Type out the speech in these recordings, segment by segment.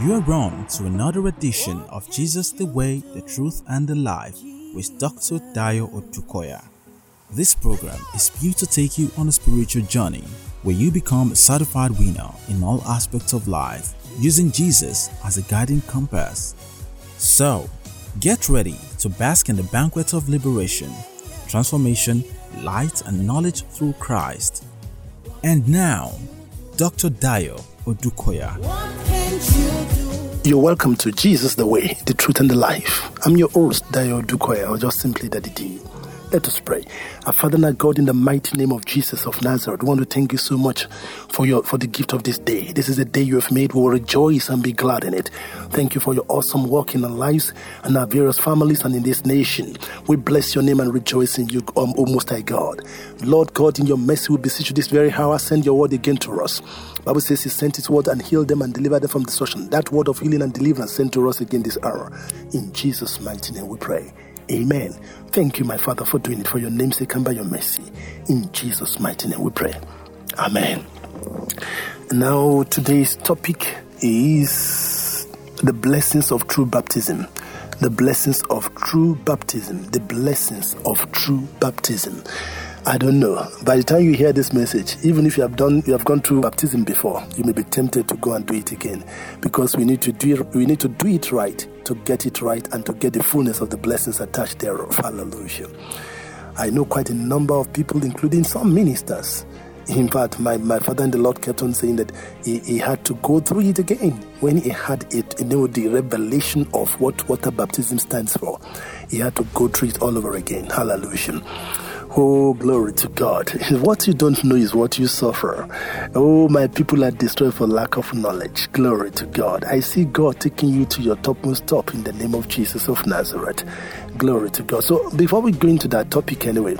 You are on to another edition of Jesus the Way, the Truth, and the Life with Dr. Dayo Odukoya. This program is built to take you on a spiritual journey where you become a certified winner in all aspects of life using Jesus as a guiding compass. So, get ready to bask in the banquet of liberation, transformation, light, and knowledge through Christ. And now, Dr. Dayo Odukoya. You're welcome to Jesus the Way, the Truth, and the Life. I'm your host, Dayo Odukoya, or just simply Daddy D. Let us pray. Our Father our God, in the mighty name of Jesus of Nazareth, we want to thank you so much for your for the gift of this day. This is a day you have made. We will rejoice and be glad in it. Thank you for your awesome work in our lives and our various families and in this nation. We bless your name and rejoice in you, um, O Most High God. Lord God, in your mercy, we beseech you this very hour. Send your word again to us. Bible says he sent his word and healed them and delivered them from destruction. That word of healing and deliverance sent to us again this hour. In Jesus' mighty name we pray. Amen. Thank you, my Father, for doing it for your name's sake and by your mercy. In Jesus' mighty name we pray. Amen. Now, today's topic is the blessings of true baptism. The blessings of true baptism. The blessings of true baptism. I don't know. By the time you hear this message, even if you have done, you have gone through baptism before, you may be tempted to go and do it again, because we need to do it, we need to do it right to get it right and to get the fullness of the blessings attached thereof. Hallelujah. I know quite a number of people, including some ministers. In fact, my, my father in the Lord kept on saying that he, he had to go through it again when he had it, you know, the revelation of what water baptism stands for. He had to go through it all over again. Hallelujah. Oh, glory to God. What you don't know is what you suffer. Oh, my people are destroyed for lack of knowledge. Glory to God. I see God taking you to your topmost top in the name of Jesus of Nazareth. Glory to God. So, before we go into that topic, anyway,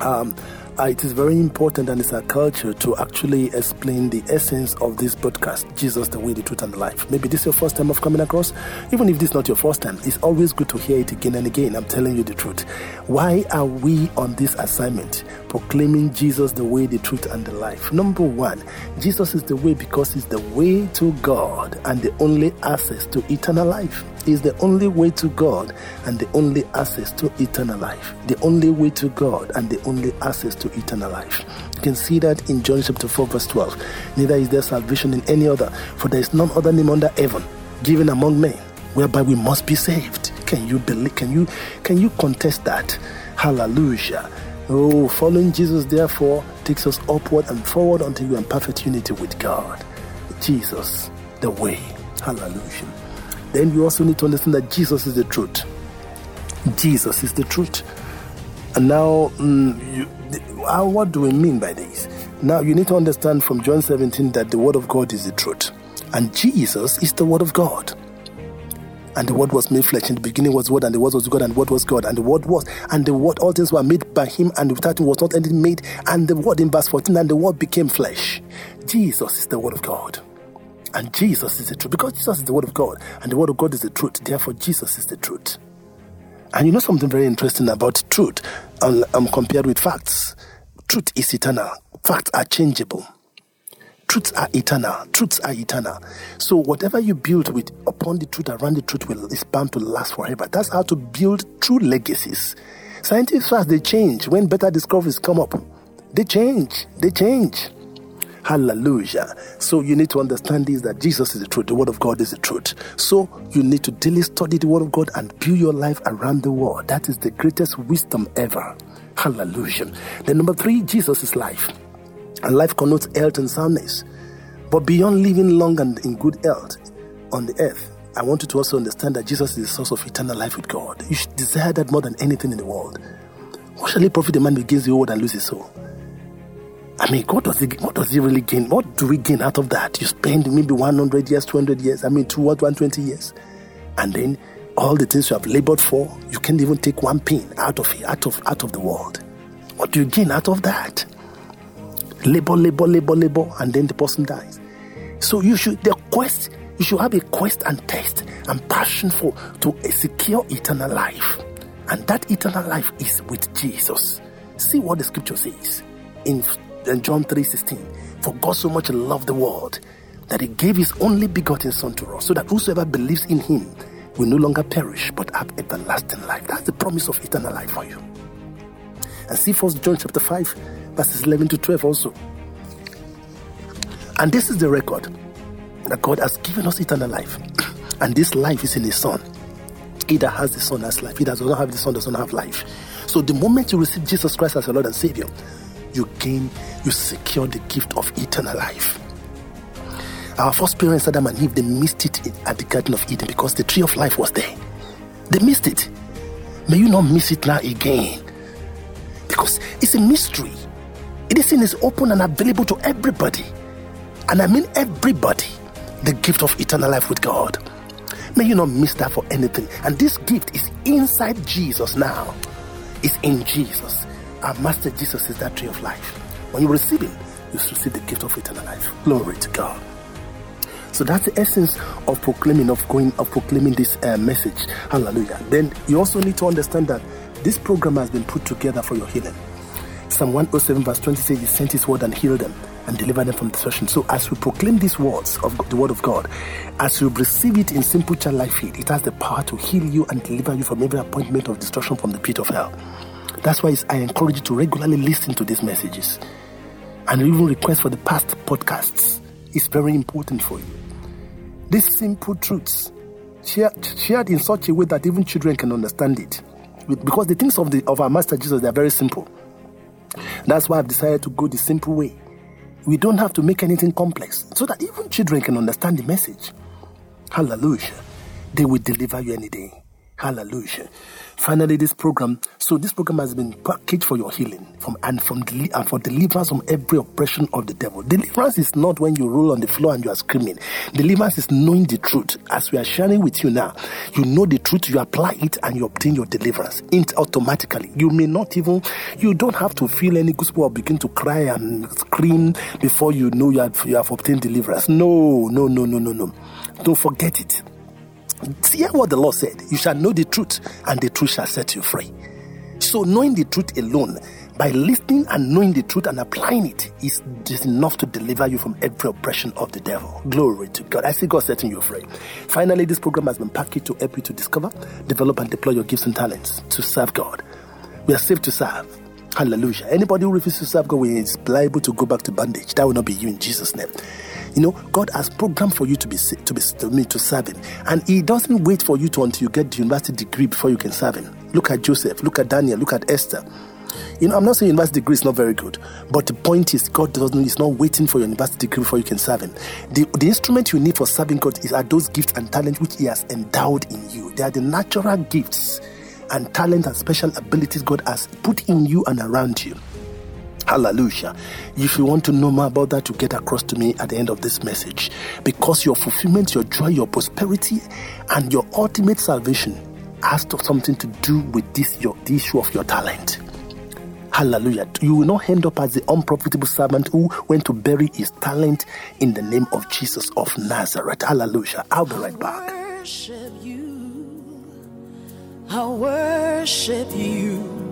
um, uh, it is very important and it's our culture to actually explain the essence of this podcast Jesus, the way, the truth, and the life. Maybe this is your first time of coming across. Even if this is not your first time, it's always good to hear it again and again. I'm telling you the truth. Why are we on this assignment? Proclaiming Jesus, the way, the truth, and the life. Number one, Jesus is the way because it's the way to God and the only access to eternal life is the only way to God and the only access to eternal life. The only way to God and the only access to eternal life. You can see that in John chapter 4, verse 12. Neither is there salvation in any other, for there is none other name under heaven given among men whereby we must be saved. Can you believe? Can you can you contest that? Hallelujah. Oh, following Jesus, therefore, takes us upward and forward until you are in perfect unity with God. Jesus, the way. Hallelujah then you also need to understand that Jesus is the truth. Jesus is the truth. And now, mm, you, how, what do we mean by this? Now, you need to understand from John 17 that the Word of God is the truth. And Jesus is the Word of God. And the Word was made flesh. In the beginning was Word, and the Word was God, and the Word was God, and the Word was. And the Word, all things were made by Him, and without Him was not anything made. And the Word in verse 14, and the Word became flesh. Jesus is the Word of God. And Jesus is the truth. Because Jesus is the Word of God, and the Word of God is the truth. Therefore, Jesus is the truth. And you know something very interesting about truth um, compared with facts? Truth is eternal, facts are changeable. Truths are eternal. Truths are eternal. So whatever you build with upon the truth, around the truth, will is bound to last forever. That's how to build true legacies. Scientists they change when better discoveries come up. They change. They change. Hallelujah. So you need to understand this that Jesus is the truth, the Word of God is the truth. So you need to daily study the Word of God and build your life around the Word. That is the greatest wisdom ever. Hallelujah. Then, number three, Jesus is life. And life connotes health and soundness. But beyond living long and in good health on the earth, I want you to also understand that Jesus is the source of eternal life with God. You should desire that more than anything in the world. What shall it profit a man who gains the world and loses his soul? I mean, what does he, what does he really gain? What do we gain out of that? You spend maybe 100 years, 200 years, I mean, 200, 120 years. And then all the things you have labored for, you can't even take one pin out of it, out of, out of the world. What do you gain out of that? Labor, labor, labor, labor, and then the person dies. So you should, the quest, you should have a quest and taste and passion for, to secure eternal life. And that eternal life is with Jesus. See what the scripture says in in John 3:16. For God so much loved the world that he gave his only begotten son to us, so that whosoever believes in him will no longer perish but have everlasting life. That's the promise of eternal life for you. And see first John chapter 5, verses 11 to 12 also. And this is the record that God has given us eternal life. and this life is in his son. He that has the son has life. He that does not have the son does not have life. So the moment you receive Jesus Christ as your Lord and Savior, you gain, you secure the gift of eternal life. Our first parents, Adam and Eve, they missed it at the Garden of Eden because the tree of life was there. They missed it. May you not miss it now again. Because it's a mystery. It is in is open and available to everybody. And I mean everybody. The gift of eternal life with God. May you not miss that for anything. And this gift is inside Jesus now. It's in Jesus. Our Master Jesus is that tree of life. When you receive Him, you receive the gift of eternal life. Glory to God. So that's the essence of proclaiming, of going, of proclaiming this uh, message. Hallelujah. Then you also need to understand that this program has been put together for your healing. Psalm 107 verse 20 says he sent his word and healed them and delivered them from destruction. So as we proclaim these words of the word of God, as you receive it in simple child life feed, it has the power to heal you and deliver you from every appointment of destruction from the pit of hell. That's why I encourage you to regularly listen to these messages and even request for the past podcasts. It's very important for you. These simple truths shared, in such a way that even children can understand it. Because the things of, the, of our Master Jesus, they are very simple. That's why I've decided to go the simple way. We don't have to make anything complex so that even children can understand the message. Hallelujah. They will deliver you any day. Hallelujah. Finally, this program. So this program has been packaged for your healing from and from and for deliverance from every oppression of the devil. Deliverance is not when you roll on the floor and you are screaming. Deliverance is knowing the truth. As we are sharing with you now, you know the truth. You apply it and you obtain your deliverance. It automatically. You may not even. You don't have to feel any gospel or begin to cry and scream before you know you have, you have obtained deliverance. No, no, no, no, no, no. Don't forget it. Hear what the Lord said. You shall know the truth, and the truth shall set you free. So, knowing the truth alone, by listening and knowing the truth and applying it, is just enough to deliver you from every oppression of the devil. Glory to God. I see God setting you free. Finally, this program has been packaged to help you to discover, develop, and deploy your gifts and talents to serve God. We are saved to serve. Hallelujah. Anybody who refuses to serve God will is liable to go back to bondage. That will not be you in Jesus' name. You know, God has programmed for you to be to be to me to serve Him, and He doesn't wait for you to until you get the university degree before you can serve Him. Look at Joseph. Look at Daniel. Look at Esther. You know, I'm not saying university degree is not very good, but the point is, God doesn't is not waiting for your university degree before you can serve Him. The, the instrument you need for serving God is are those gifts and talents which He has endowed in you. They are the natural gifts and talent and special abilities God has put in you and around you. Hallelujah. If you want to know more about that, you get across to me at the end of this message. Because your fulfillment, your joy, your prosperity, and your ultimate salvation has to, something to do with this, your, the issue of your talent. Hallelujah. You will not end up as the unprofitable servant who went to bury his talent in the name of Jesus of Nazareth. Hallelujah. I'll be right back. I worship you. I worship you.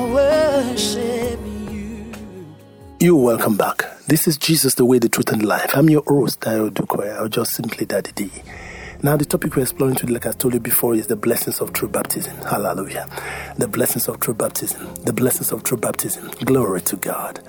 Worship you. You're welcome back. This is Jesus, the way, the truth, and life. I'm your host, Dayo or just simply Daddy D. Now, the topic we're exploring today, like I told you before, is the blessings of true baptism. Hallelujah. The blessings of true baptism. The blessings of true baptism. Glory to God.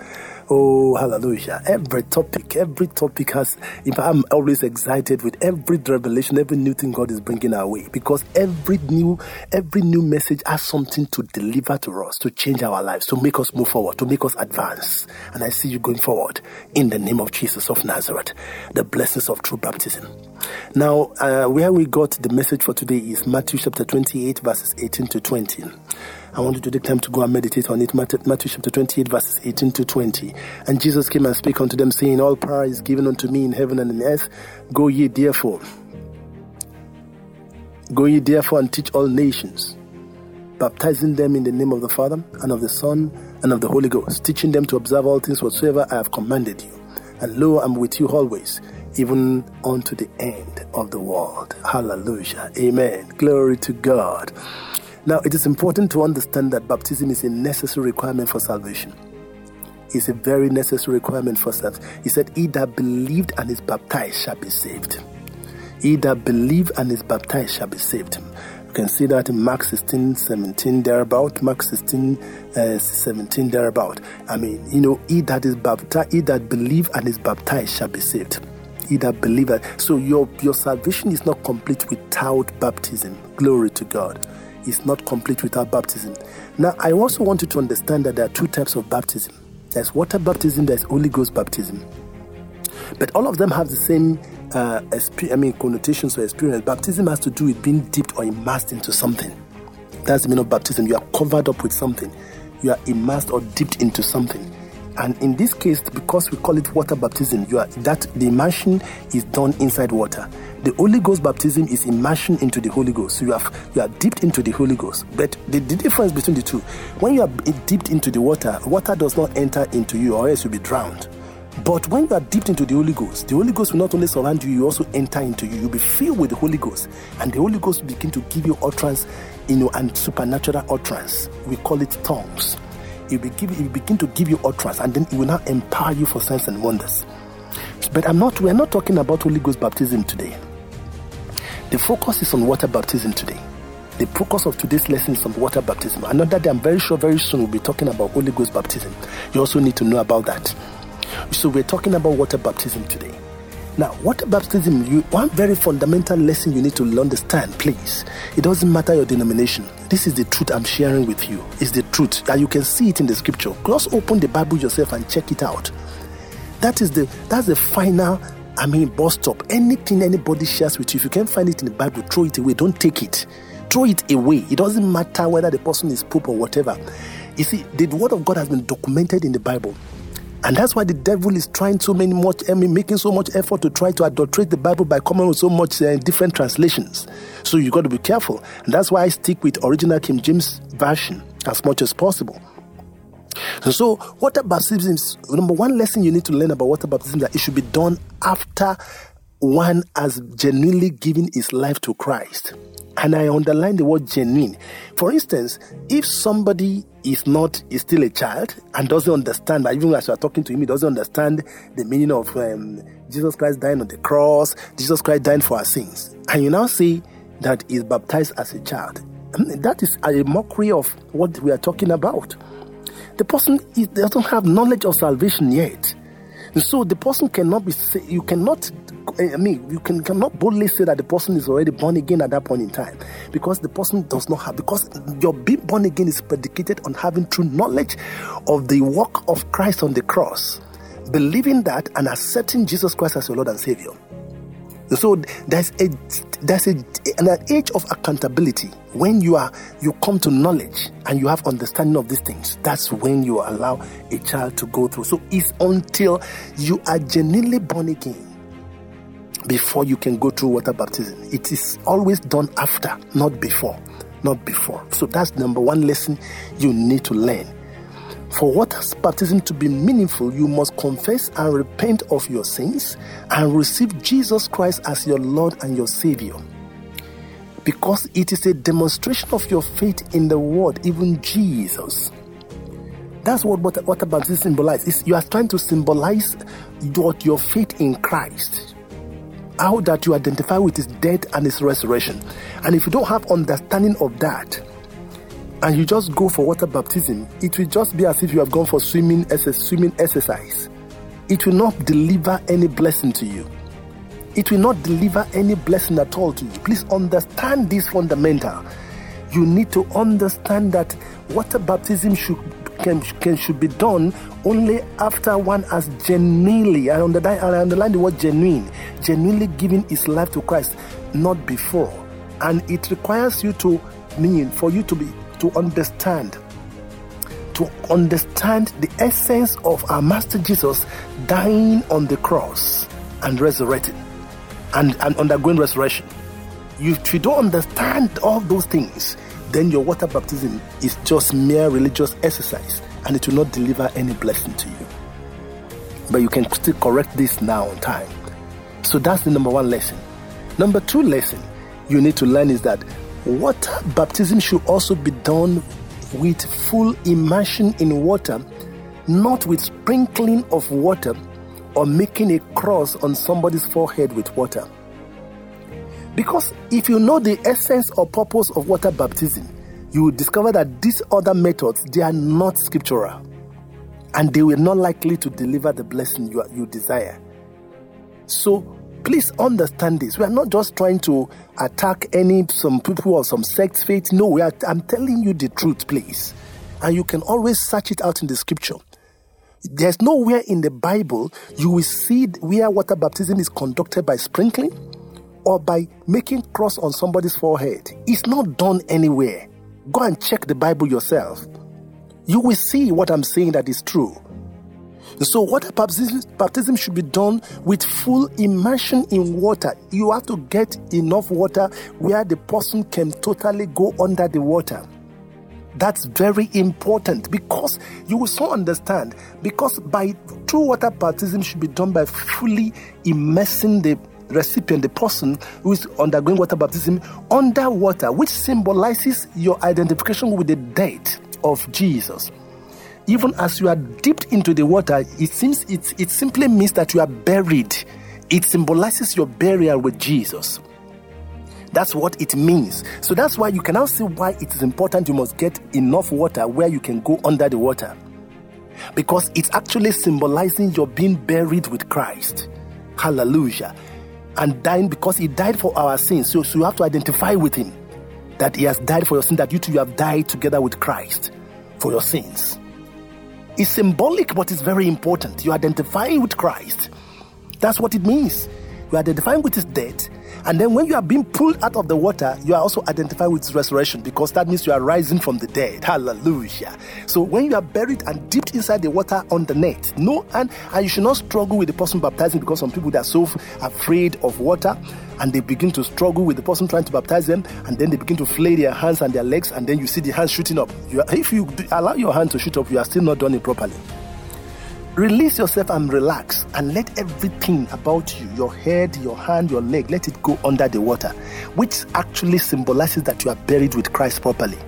Oh, hallelujah. Every topic, every topic has, if I'm always excited with every revelation, every new thing God is bringing our way because every new, every new message has something to deliver to us, to change our lives, to make us move forward, to make us advance. And I see you going forward in the name of Jesus of Nazareth, the blessings of true baptism. Now, uh, where we got the message for today is Matthew chapter 28, verses 18 to 20. I want you to take time to go and meditate on it. Matthew, chapter 28, verses 18 to 20. And Jesus came and spake unto them, saying, All power is given unto me in heaven and in earth. Go ye therefore. Go ye therefore and teach all nations, baptizing them in the name of the Father and of the Son and of the Holy Ghost, teaching them to observe all things whatsoever I have commanded you. And lo, I'm with you always, even unto the end of the world. Hallelujah. Amen. Glory to God. Now, it is important to understand that baptism is a necessary requirement for salvation. It's a very necessary requirement for salvation. He said, He that believed and is baptized shall be saved. He that believe and is baptized shall be saved. You can see that in Mark 16, 17, thereabout. Mark 16, uh, 17, thereabout. I mean, you know, he that is baptized, he that believe and is baptized shall be saved. He that believe. So your, your salvation is not complete without baptism. Glory to God is not complete without baptism. Now, I also want you to understand that there are two types of baptism there's water baptism, there's Holy Ghost baptism. But all of them have the same uh, I mean, connotations or experience. Baptism has to do with being dipped or immersed into something. That's the meaning of baptism. You are covered up with something, you are immersed or dipped into something. And in this case, because we call it water baptism, you are that the immersion is done inside water. The Holy Ghost baptism is immersion into the Holy Ghost. You have you are dipped into the Holy Ghost. But the, the difference between the two, when you are dipped into the water, water does not enter into you, or else you'll be drowned. But when you are dipped into the Holy Ghost, the Holy Ghost will not only surround you, you also enter into you. You'll be filled with the Holy Ghost. And the Holy Ghost will begin to give you utterance, you know, and supernatural utterance. We call it tongues. It will, give, will begin to give you utterance, and then it will now empower you for signs and wonders. But I'm not, we're not talking about Holy Ghost baptism today. The focus is on water baptism today. The focus of today's lesson is on water baptism. Another day, I'm very sure very soon we'll be talking about Holy Ghost baptism. You also need to know about that. So we're talking about water baptism today. Now, water baptism, you, one very fundamental lesson you need to understand, please. It doesn't matter your denomination. This is the truth I'm sharing with you. It's the truth. And you can see it in the scripture. Just open the Bible yourself and check it out. That is the that's the final, I mean, bus stop. Anything anybody shares with you, if you can't find it in the Bible, throw it away. Don't take it. Throw it away. It doesn't matter whether the person is pope or whatever. You see, the word of God has been documented in the Bible. And that's why the devil is trying so many much, I mean, making so much effort to try to adulterate the Bible by coming with so much uh, different translations. So you got to be careful. And that's why I stick with original King James version as much as possible. So, water baptism is number one lesson you need to learn about water baptism that it should be done after one has genuinely given his life to Christ. And I underline the word genuine. For instance, if somebody is not is still a child and doesn't understand, even as you are talking to him, he doesn't understand the meaning of um, Jesus Christ dying on the cross, Jesus Christ dying for our sins, and you now say that he's baptized as a child, that is a mockery of what we are talking about. The person is, doesn't have knowledge of salvation yet. So the person cannot be, you cannot I mean, you can cannot boldly say that the person is already born again at that point in time because the person does not have, because your being born again is predicated on having true knowledge of the work of Christ on the cross, believing that and accepting Jesus Christ as your Lord and Savior. So there's a there's a an age of accountability when you are you come to knowledge and you have understanding of these things. That's when you allow a child to go through. So it's until you are genuinely born again before you can go through water baptism. It is always done after, not before. Not before. So that's number one lesson you need to learn. For water baptism to be meaningful, you must confess and repent of your sins and receive Jesus Christ as your Lord and your Savior. Because it is a demonstration of your faith in the Word, even Jesus. That's what water, water baptism symbolizes. You are trying to symbolize what your faith in Christ how that you identify with his death and his resurrection. And if you don't have understanding of that, and you just go for water baptism, it will just be as if you have gone for swimming as a swimming exercise. It will not deliver any blessing to you. It will not deliver any blessing at all to you. Please understand this fundamental. You need to understand that water baptism should can, can should be done only after one has genuinely, I underline, I underline the word genuine, genuinely giving his life to Christ, not before. And it requires you to mean for you to be to understand to understand the essence of our Master Jesus dying on the cross and resurrecting and, and undergoing resurrection. If you don't understand all those things, then your water baptism is just mere religious exercise and it will not deliver any blessing to you. But you can still correct this now on time. So that's the number one lesson. Number two lesson you need to learn is that water baptism should also be done with full immersion in water, not with sprinkling of water or making a cross on somebody's forehead with water. Because if you know the essence or purpose of water baptism, you will discover that these other methods they are not scriptural and they were not likely to deliver the blessing you, you desire. So please understand this. We are not just trying to attack any some people or some sect faith. No, we are, I'm telling you the truth, please. And you can always search it out in the scripture. There's nowhere in the Bible you will see where water baptism is conducted by sprinkling or by making cross on somebody's forehead. It's not done anywhere. Go and check the Bible yourself. You will see what I'm saying that is true. So, water baptism, should be done with full immersion in water. You have to get enough water where the person can totally go under the water. That's very important because you will so understand. Because by true water baptism should be done by fully immersing the recipient, the person who is undergoing water baptism, under water, which symbolizes your identification with the death of Jesus. Even as you are dipped into the water, it seems it, it simply means that you are buried. It symbolizes your burial with Jesus. That's what it means. So that's why you can now see why it is important you must get enough water where you can go under the water. Because it's actually symbolizing your being buried with Christ. Hallelujah. And dying because he died for our sins. So, so you have to identify with him that he has died for your sin, that you too have died together with Christ for your sins. It's symbolic, but it's very important. You identify with Christ. That's what it means. You identify with his death and then when you are being pulled out of the water, you are also identified with resurrection because that means you are rising from the dead. Hallelujah. So when you are buried and dipped inside the water on the net, no, and, and you should not struggle with the person baptizing because some people are so afraid of water and they begin to struggle with the person trying to baptize them and then they begin to flay their hands and their legs and then you see the hands shooting up. You if you allow your hand to shoot up, you are still not done it properly. Release yourself and relax and let everything about you, your head, your hand, your leg, let it go under the water, which actually symbolizes that you are buried with Christ properly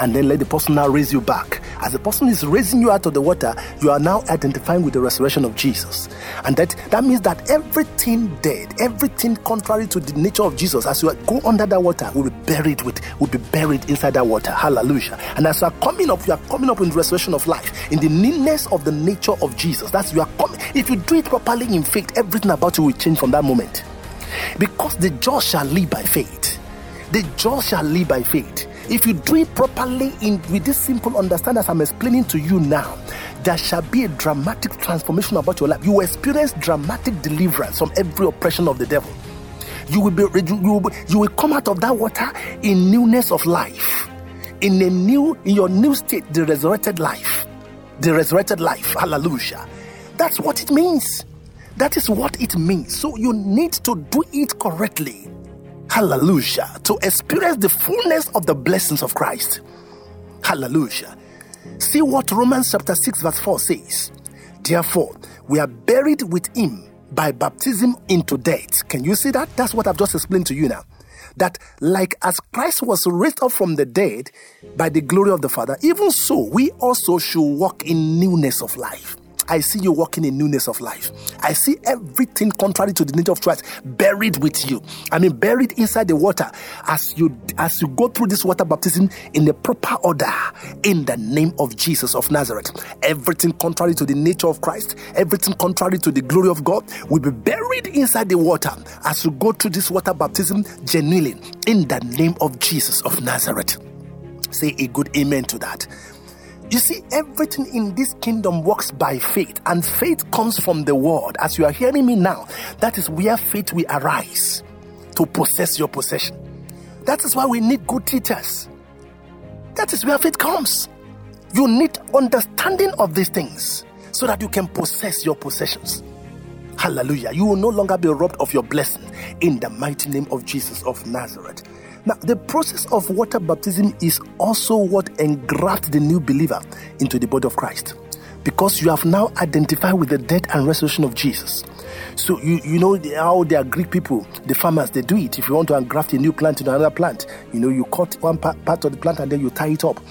and then let the person now raise you back. As the person is raising you out of the water, you are now identifying with the resurrection of Jesus. And that, that means that everything dead, everything contrary to the nature of Jesus, as you go under that water, will be buried with, will be buried inside that water. Hallelujah. And as you are coming up, you are coming up in the resurrection of life, in the newness of the nature of Jesus. That's you are coming. If you do it properly in faith, everything about you will change from that moment. Because the just shall live by faith. The just shall live by faith. If you do it properly in with this simple understanding as I'm explaining to you now, there shall be a dramatic transformation about your life. You will experience dramatic deliverance from every oppression of the devil. You will be you will, you will come out of that water in newness of life, in a new in your new state, the resurrected life, the resurrected life. Hallelujah. That's what it means. That is what it means. So you need to do it correctly. Hallelujah. To experience the fullness of the blessings of Christ. Hallelujah. See what Romans chapter 6, verse 4 says. Therefore, we are buried with him by baptism into death. Can you see that? That's what I've just explained to you now. That, like as Christ was raised up from the dead by the glory of the Father, even so we also should walk in newness of life. I see you walking in newness of life. I see everything contrary to the nature of Christ buried with you. I mean, buried inside the water as you as you go through this water baptism in the proper order in the name of Jesus of Nazareth. Everything contrary to the nature of Christ, everything contrary to the glory of God will be buried inside the water as you go through this water baptism genuinely in the name of Jesus of Nazareth. Say a good amen to that. You see, everything in this kingdom works by faith, and faith comes from the word. As you are hearing me now, that is where faith will arise to possess your possession. That is why we need good teachers. That is where faith comes. You need understanding of these things so that you can possess your possessions. Hallelujah. You will no longer be robbed of your blessing in the mighty name of Jesus of Nazareth. Now, the process of water baptism is also what engrafts the new believer into the body of Christ because you have now identified with the death and resurrection of Jesus. So you you know how are Greek people, the farmers, they do it. If you want to engraft a new plant into another plant, you know you cut one part, part of the plant and then you tie it up.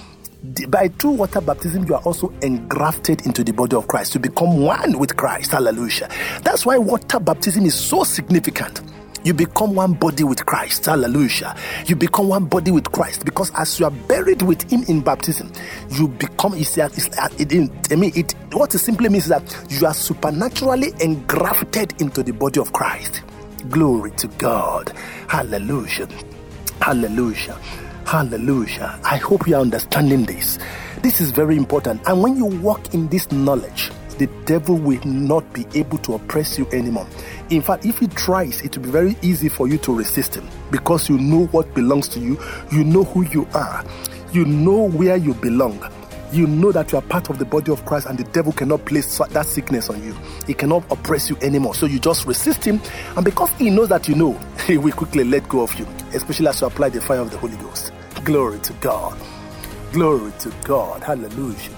By true water baptism, you are also engrafted into the body of Christ to become one with Christ. Hallelujah. That's why water baptism is so significant you become one body with Christ. Hallelujah. You become one body with Christ because as you are buried with Him in baptism, you become. It's, it, I mean, it, what it simply means is that you are supernaturally engrafted into the body of Christ. Glory to God. Hallelujah. Hallelujah. Hallelujah. I hope you are understanding this. This is very important. And when you walk in this knowledge, the devil will not be able to oppress you anymore. In fact, if he tries, it will be very easy for you to resist him because you know what belongs to you, you know who you are, you know where you belong. You know that you are part of the body of Christ and the devil cannot place that sickness on you. He cannot oppress you anymore. So you just resist him. And because he knows that you know, he will quickly let go of you, especially as you apply the fire of the Holy Ghost. Glory to God. Glory to God. Hallelujah.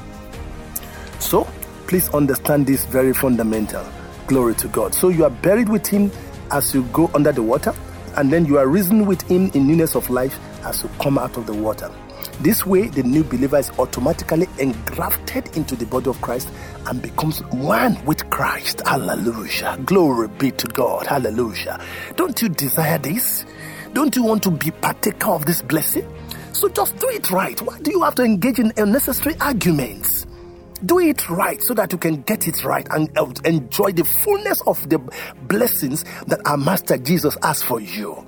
So, please understand this very fundamental. Glory to God. So you are buried with him as you go under the water, and then you are risen with him in newness of life as you come out of the water. This way, the new believer is automatically engrafted into the body of Christ and becomes one with Christ. Hallelujah. Glory be to God. Hallelujah. Don't you desire this? Don't you want to be partaker of this blessing? So just do it right. Why do you have to engage in unnecessary arguments? Do it right so that you can get it right and uh, enjoy the fullness of the blessings that our Master Jesus has for you.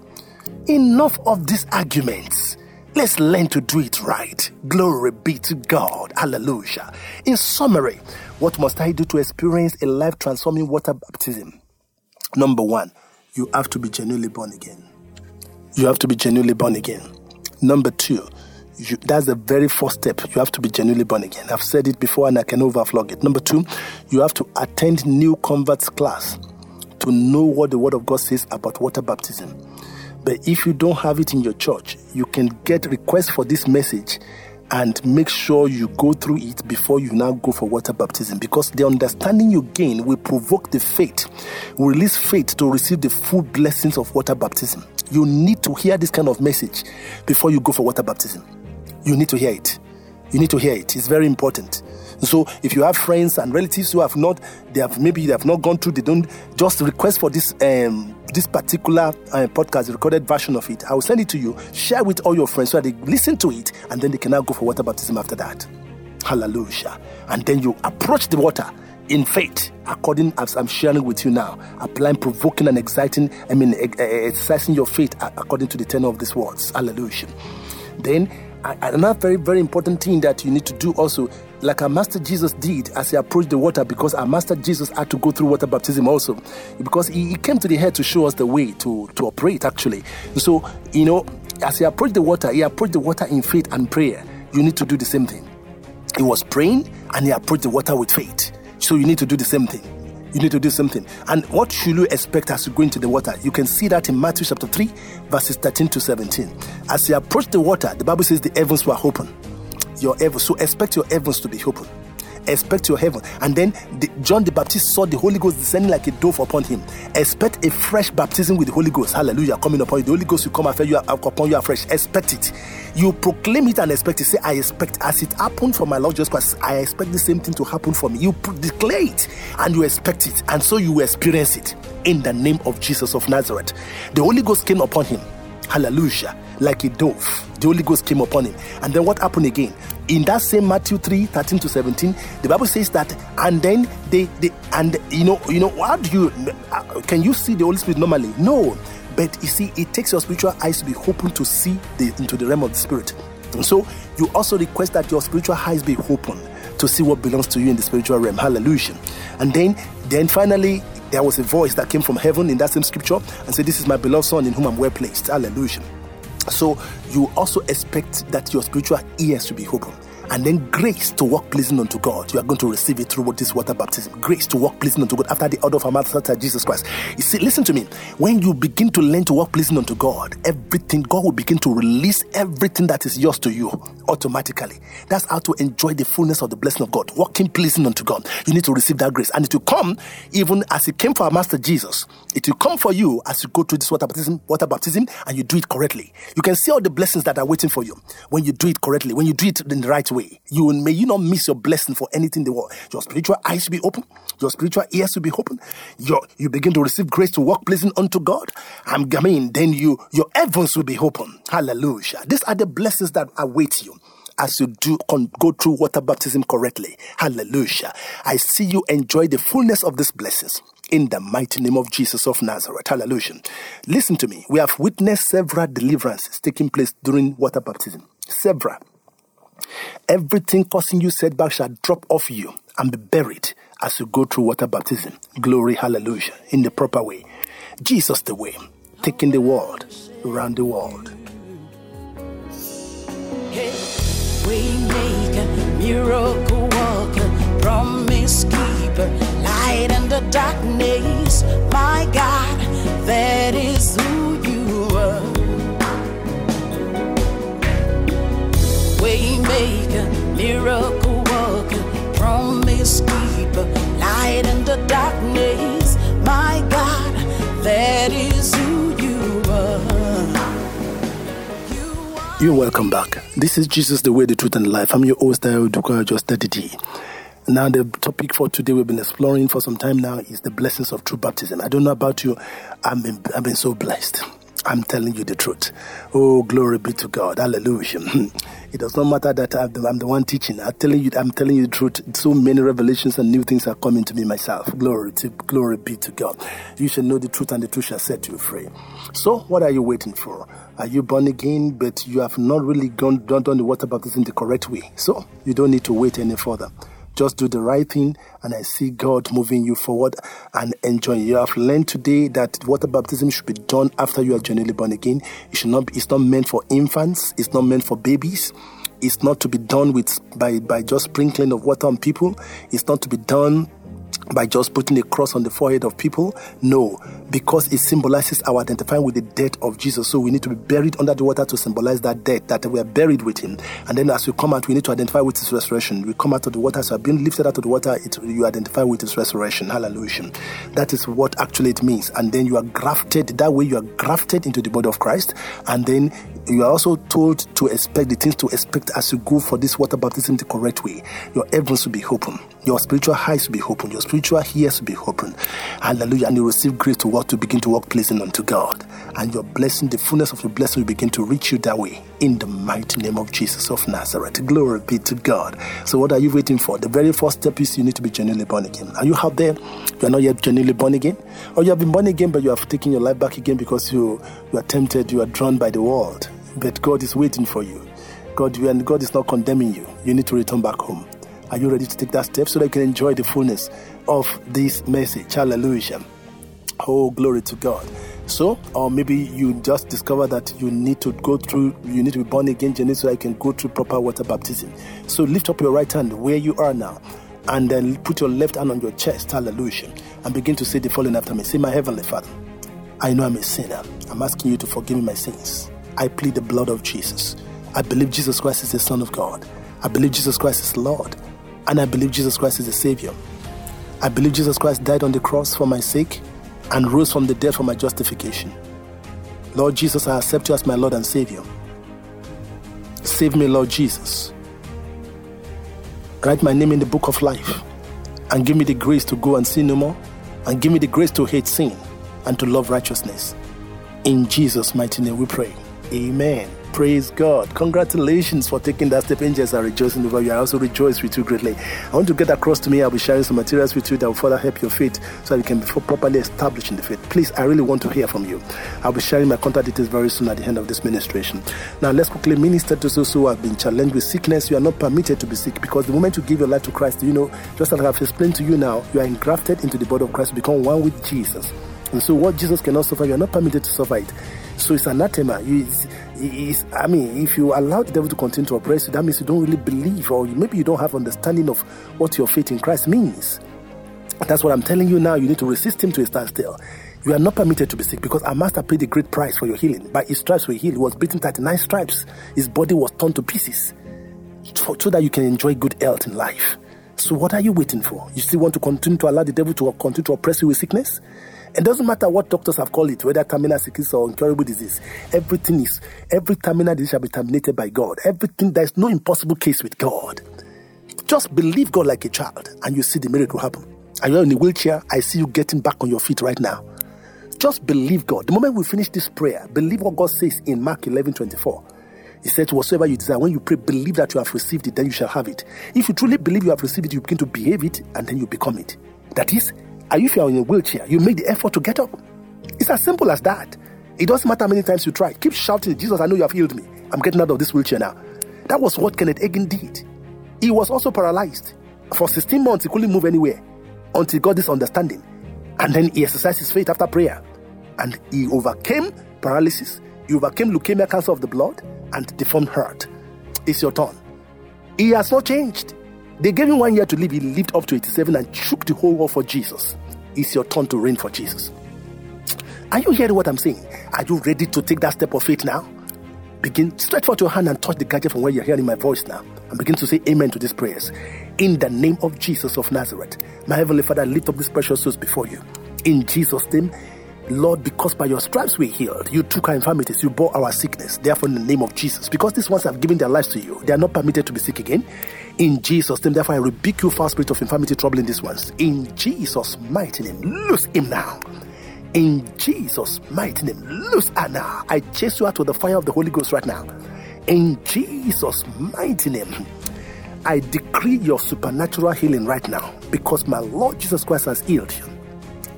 Enough of these arguments. Let's learn to do it right. Glory be to God. Hallelujah. In summary, what must I do to experience a life transforming water baptism? Number one, you have to be genuinely born again. You have to be genuinely born again. Number two, you, that's the very first step. You have to be genuinely born again. I've said it before and I can overflog it. Number two, you have to attend new converts class to know what the Word of God says about water baptism. But if you don't have it in your church, you can get requests for this message and make sure you go through it before you now go for water baptism because the understanding you gain will provoke the faith, will release faith to receive the full blessings of water baptism. You need to hear this kind of message before you go for water baptism you need to hear it. You need to hear it. It's very important. So if you have friends and relatives who have not, they have maybe they have not gone through, they don't just request for this um, this particular uh, podcast, recorded version of it. I will send it to you. Share with all your friends so that they listen to it, and then they can now go for water baptism after that. Hallelujah! And then you approach the water in faith, according as I'm sharing with you now, applying provoking and exciting. I mean, exercising your faith according to the tenor of these words. Hallelujah! Then another very very important thing that you need to do also like our master jesus did as he approached the water because our master jesus had to go through water baptism also. Because he, came to the head to show us the way to to operate actually. So you know as he approached the water he approached the water in faith and prayer. You need to do the same thing. He was praying and he approached the water with faith. So you need to do the same thing you need to do something. And what should you expect as you go into the water? You can see that in Matthew chapter 3, verses 13 to 17. As you approach the water, the Bible says the heavens were open. Your heavens, so expect your heavens to be open. Expect your heaven. And then the, John the Baptist saw the Holy Ghost descending like a dove upon him. Expect a fresh baptism with the Holy Ghost. Hallelujah. Coming upon you. The Holy Ghost will come after you uh, upon you afresh. Expect it. You proclaim it and expect it. Say, I expect as it happened for my Lord Jesus Christ, I expect the same thing to happen for me. You declare it and you expect it, and so you experience it in the name of Jesus of Nazareth. The Holy Ghost came upon him. Hallelujah. Like a dove. The Holy Ghost came upon him. And then what happened again? In that same Matthew 3 13 to 17, the Bible says that, and then they, they and you know, you know, how do you uh, can you see the Holy Spirit normally? No. But you see, it takes your spiritual eyes to be open to see the, into the realm of the Spirit. And so you also request that your spiritual eyes be open to see what belongs to you in the spiritual realm. Hallelujah. And then, then finally, there was a voice that came from heaven in that same scripture and said, This is my beloved son in whom I'm well placed. Hallelujah. So you also expect that your spiritual ears to be open and then grace to walk pleasing unto God. You are going to receive it through this water baptism. Grace to walk pleasing unto God after the order of our Master Jesus Christ. You see, listen to me. When you begin to learn to walk pleasing unto God, everything, God will begin to release everything that is yours to you automatically. That's how to enjoy the fullness of the blessing of God. Walking pleasing unto God. You need to receive that grace. And it will come even as it came for our Master Jesus. It will come for you as you go through this water baptism, water baptism, and you do it correctly. You can see all the blessings that are waiting for you when you do it correctly, when you do it in the right way. You may you not miss your blessing for anything in the world. Your spiritual eyes should be open, your spiritual ears should be open. Your you begin to receive grace to walk pleasing unto God. I'm, I mean, then you your heavens will be open. Hallelujah. These are the blessings that await you as you do go through water baptism correctly. Hallelujah. I see you enjoy the fullness of these blessings in the mighty name of Jesus of Nazareth. Hallelujah. Listen to me. We have witnessed several deliverances taking place during water baptism. Several. Everything causing you setback shall drop off you and be buried as you go through water baptism. Glory, hallelujah, in the proper way. Jesus the way, taking the world around the world. We make a miracle walker, promise keeper, the darkness. My God, that is who you are. Waymaker, miracle worker, promise keeper, light in the darkness. My God, that is who you are. You're welcome back. This is Jesus, the way, the truth, and life. I'm your host, Duka Just D. Now, the topic for today we've been exploring for some time now is the blessings of true baptism. I don't know about you, I've been, I've been so blessed. I'm telling you the truth. Oh, glory be to God. Hallelujah. It does not matter that I'm the, I'm the, one teaching. I'm telling you, I'm telling you the truth. So many revelations and new things are coming to me myself. Glory to glory be to God. You shall know the truth, and the truth shall set you free. So, what are you waiting for? Are you born again, but you have not really gone done, done the water baptism the correct way? So, you don't need to wait any further. Just do the right thing, and I see God moving you forward and enjoying. You have learned today that water baptism should be done after you are genuinely born again. It should not. It's not meant for infants. It's not meant for babies. It's not to be done with by by just sprinkling of water on people. It's not to be done by just putting a cross on the forehead of people. No, because it symbolizes our identifying with the death of Jesus. So we need to be buried under the water to symbolize that death, that we are buried with Him. And then as we come out, we need to identify with His resurrection. We come out of the water, so being lifted out of the water, it, you identify with His resurrection. Hallelujah. That is what actually it means. And then you are grafted, that way you are grafted into the body of Christ. And then you are also told to expect the things to expect as you go for this water baptism the correct way. Your heavens will be open. Your spiritual eyes will be open. Your spiritual ears will be open. Hallelujah. And you receive grace to walk to begin to walk pleasing unto God. And your blessing, the fullness of your blessing will begin to reach you that way. In the mighty name of Jesus of Nazareth. Glory be to God. So what are you waiting for? The very first step is you need to be genuinely born again. Are you out there? You are not yet genuinely born again? Or you have been born again, but you have taken your life back again because you, you are tempted, you are drawn by the world. But God is waiting for you. God, and God is not condemning you. You need to return back home. Are you ready to take that step so that you can enjoy the fullness of this message? Hallelujah. Oh, glory to God. So, or maybe you just discover that you need to go through, you need to be born again, Jenny, so I can go through proper water baptism. So, lift up your right hand where you are now and then put your left hand on your chest, hallelujah, and begin to say the following after me. Say, My Heavenly Father, I know I'm a sinner. I'm asking you to forgive me my sins. I plead the blood of Jesus. I believe Jesus Christ is the Son of God. I believe Jesus Christ is Lord. and I believe Jesus Christ is the Savior. I believe Jesus Christ died on the cross for my sake and rose from the dead for my justification. Lord Jesus, I accept you as my Lord and Savior. Save me, Lord Jesus. Write my name in the book of life and give me the grace to go and sin no more and give me the grace to hate sin and to love righteousness. In Jesus' mighty name we pray. Amen. Praise God. Congratulations for taking that step. Angels are rejoicing over you. I also rejoice with you greatly. I want to get across to me. I'll be sharing some materials with you that will further help your faith so that you can be properly established in the faith. Please, I really want to hear from you. I'll be sharing my contact details very soon at the end of this ministration. Now, let's quickly minister to those who have been challenged with sickness. You are not permitted to be sick because the moment you give your life to Christ, you know, just like I've explained to you now, you are engrafted into the body of Christ become one with Jesus. And so, what Jesus cannot suffer, you are not permitted to suffer it. So, it's anathema. You, is I mean, if you allow the devil to continue to oppress you, that means you don't really believe, or maybe you don't have understanding of what your faith in Christ means. That's what I'm telling you now. You need to resist him to a standstill. You are not permitted to be sick because our master paid a great price for your healing. By his stripes were healed. He was beaten 39 stripes. His body was torn to pieces so that you can enjoy good health in life. So what are you waiting for? You still want to continue to allow the devil to continue to oppress you with sickness? It doesn't matter what doctors have called it, whether terminal sickness or incurable disease. Everything is, every terminal disease shall be terminated by God. Everything, there's no impossible case with God. Just believe God like a child and you see the miracle happen. Are you in a wheelchair? I see you getting back on your feet right now. Just believe God. The moment we finish this prayer, believe what God says in Mark 11 24. He said, Whatsoever you desire, when you pray, believe that you have received it, then you shall have it. If you truly believe you have received it, you begin to behave it, and then you become it. That is, if you are in a wheelchair, you make the effort to get up. It's as simple as that. It doesn't matter how many times you try. Keep shouting, Jesus, I know you have healed me. I'm getting out of this wheelchair now. That was what Kenneth Hagin did. He was also paralyzed. For 16 months, he couldn't move anywhere until he got this understanding. And then he exercised his faith after prayer. And he overcame paralysis, he overcame leukemia, cancer of the blood, and deformed heart. It's your turn. He has not changed. They gave him one year to live. He lived up to 87 and shook the whole world for Jesus. It's your turn to reign for Jesus. Are you hearing what I'm saying? Are you ready to take that step of faith now? Begin, stretch forth your hand and touch the gadget from where you're hearing my voice now. And begin to say amen to these prayers. In the name of Jesus of Nazareth, my Heavenly Father, lift up these precious souls before you. In Jesus' name, Lord, because by your stripes we healed, you took our infirmities, you bore our sickness. Therefore, in the name of Jesus, because these ones have given their lives to you, they are not permitted to be sick again. In Jesus' name, therefore, I rebuke you, foul spirit of infirmity, troubling these ones. In Jesus' mighty name, loose him now. In Jesus' mighty name, loose Anna. I chase you out with the fire of the Holy Ghost right now. In Jesus' mighty name, I decree your supernatural healing right now because my Lord Jesus Christ has healed you.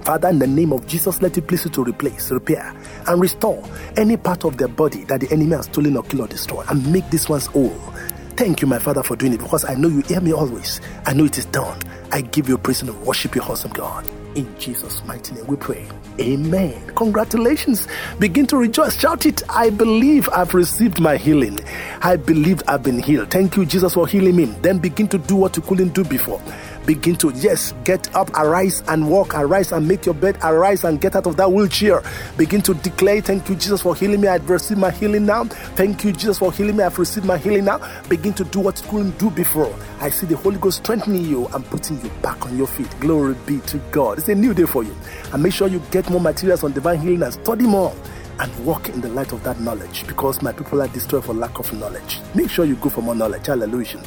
Father, in the name of Jesus, let it please you to replace, repair, and restore any part of their body that the enemy has stolen or killed or destroyed, and make these ones whole. Thank you, my Father, for doing it because I know you hear me always. I know it is done. I give you praise and worship your awesome God. In Jesus' mighty name we pray. Amen. Congratulations. Begin to rejoice. Shout it. I believe I've received my healing. I believe I've been healed. Thank you, Jesus, for healing me. Then begin to do what you couldn't do before begin to, yes, get up, arise and walk, arise and make your bed, arise and get out of that wheelchair. Begin to declare, Thank you, Jesus, for healing me. I've received my healing now. Thank you, Jesus, for healing me. I've received my healing now. Begin to do what you couldn't do before. I see the Holy Ghost strengthening you and putting you back on your feet. Glory be to God. It's a new day for you. And make sure you get more materials on divine healing and study more and walk in the light of that knowledge because my people are destroyed for lack of knowledge. Make sure you go for more knowledge. Hallelujah.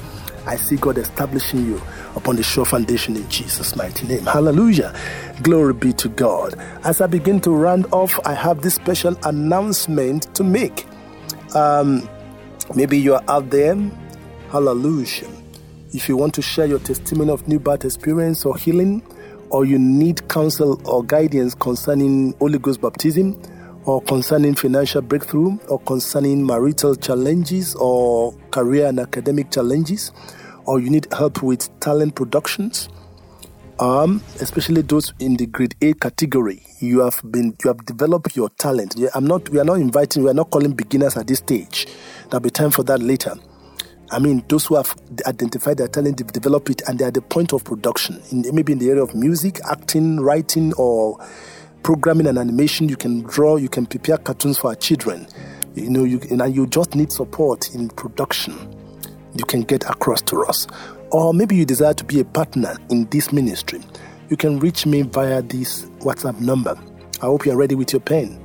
I see God establishing you upon the sure foundation in Jesus' mighty name. Hallelujah. Glory be to God. As I begin to round off, I have this special announcement to make. Um, maybe you are out there. Hallelujah. If you want to share your testimony of new birth experience or healing, or you need counsel or guidance concerning Holy Ghost baptism, or concerning financial breakthrough, or concerning marital challenges, or career and academic challenges, or you need help with talent productions, um, especially those in the grade A category, you have been you have developed your talent. I'm not we are not inviting we are not calling beginners at this stage. There'll be time for that later. I mean, those who have identified their talent, they've developed it, and they're at the point of production. In, maybe in the area of music, acting, writing, or programming and animation. You can draw, you can prepare cartoons for our children. You know, you and you just need support in production. You can get across to us or maybe you desire to be a partner in this ministry, you can reach me via this WhatsApp number. I hope you're ready with your pen.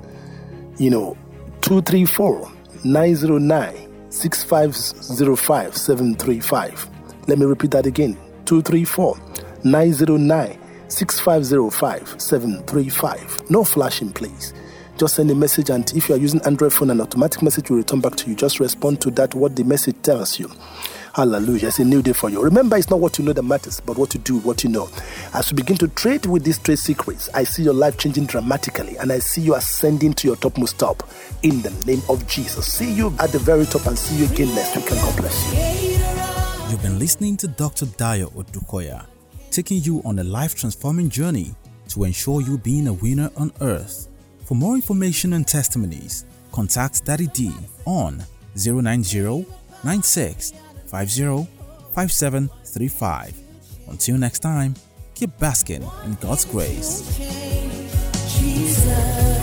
You know, 234 909 6505 735. Let me repeat that again 234 909 6505 735. No flashing, please. Just send a message, and if you are using Android phone, an automatic message will return back to you. Just respond to that, what the message tells you. Hallelujah. It's a new day for you. Remember, it's not what you know that matters, but what you do, what you know. As you begin to trade with these trade secrets, I see your life changing dramatically and I see you ascending to your topmost top in the name of Jesus. See you at the very top and see you again next week. And God bless you. You've been listening to Dr. Dayo Odukoya, taking you on a life transforming journey to ensure you being a winner on earth. For more information and testimonies, contact Daddy D on 090 96 50 5735. Until next time, keep basking in God's grace. Jesus.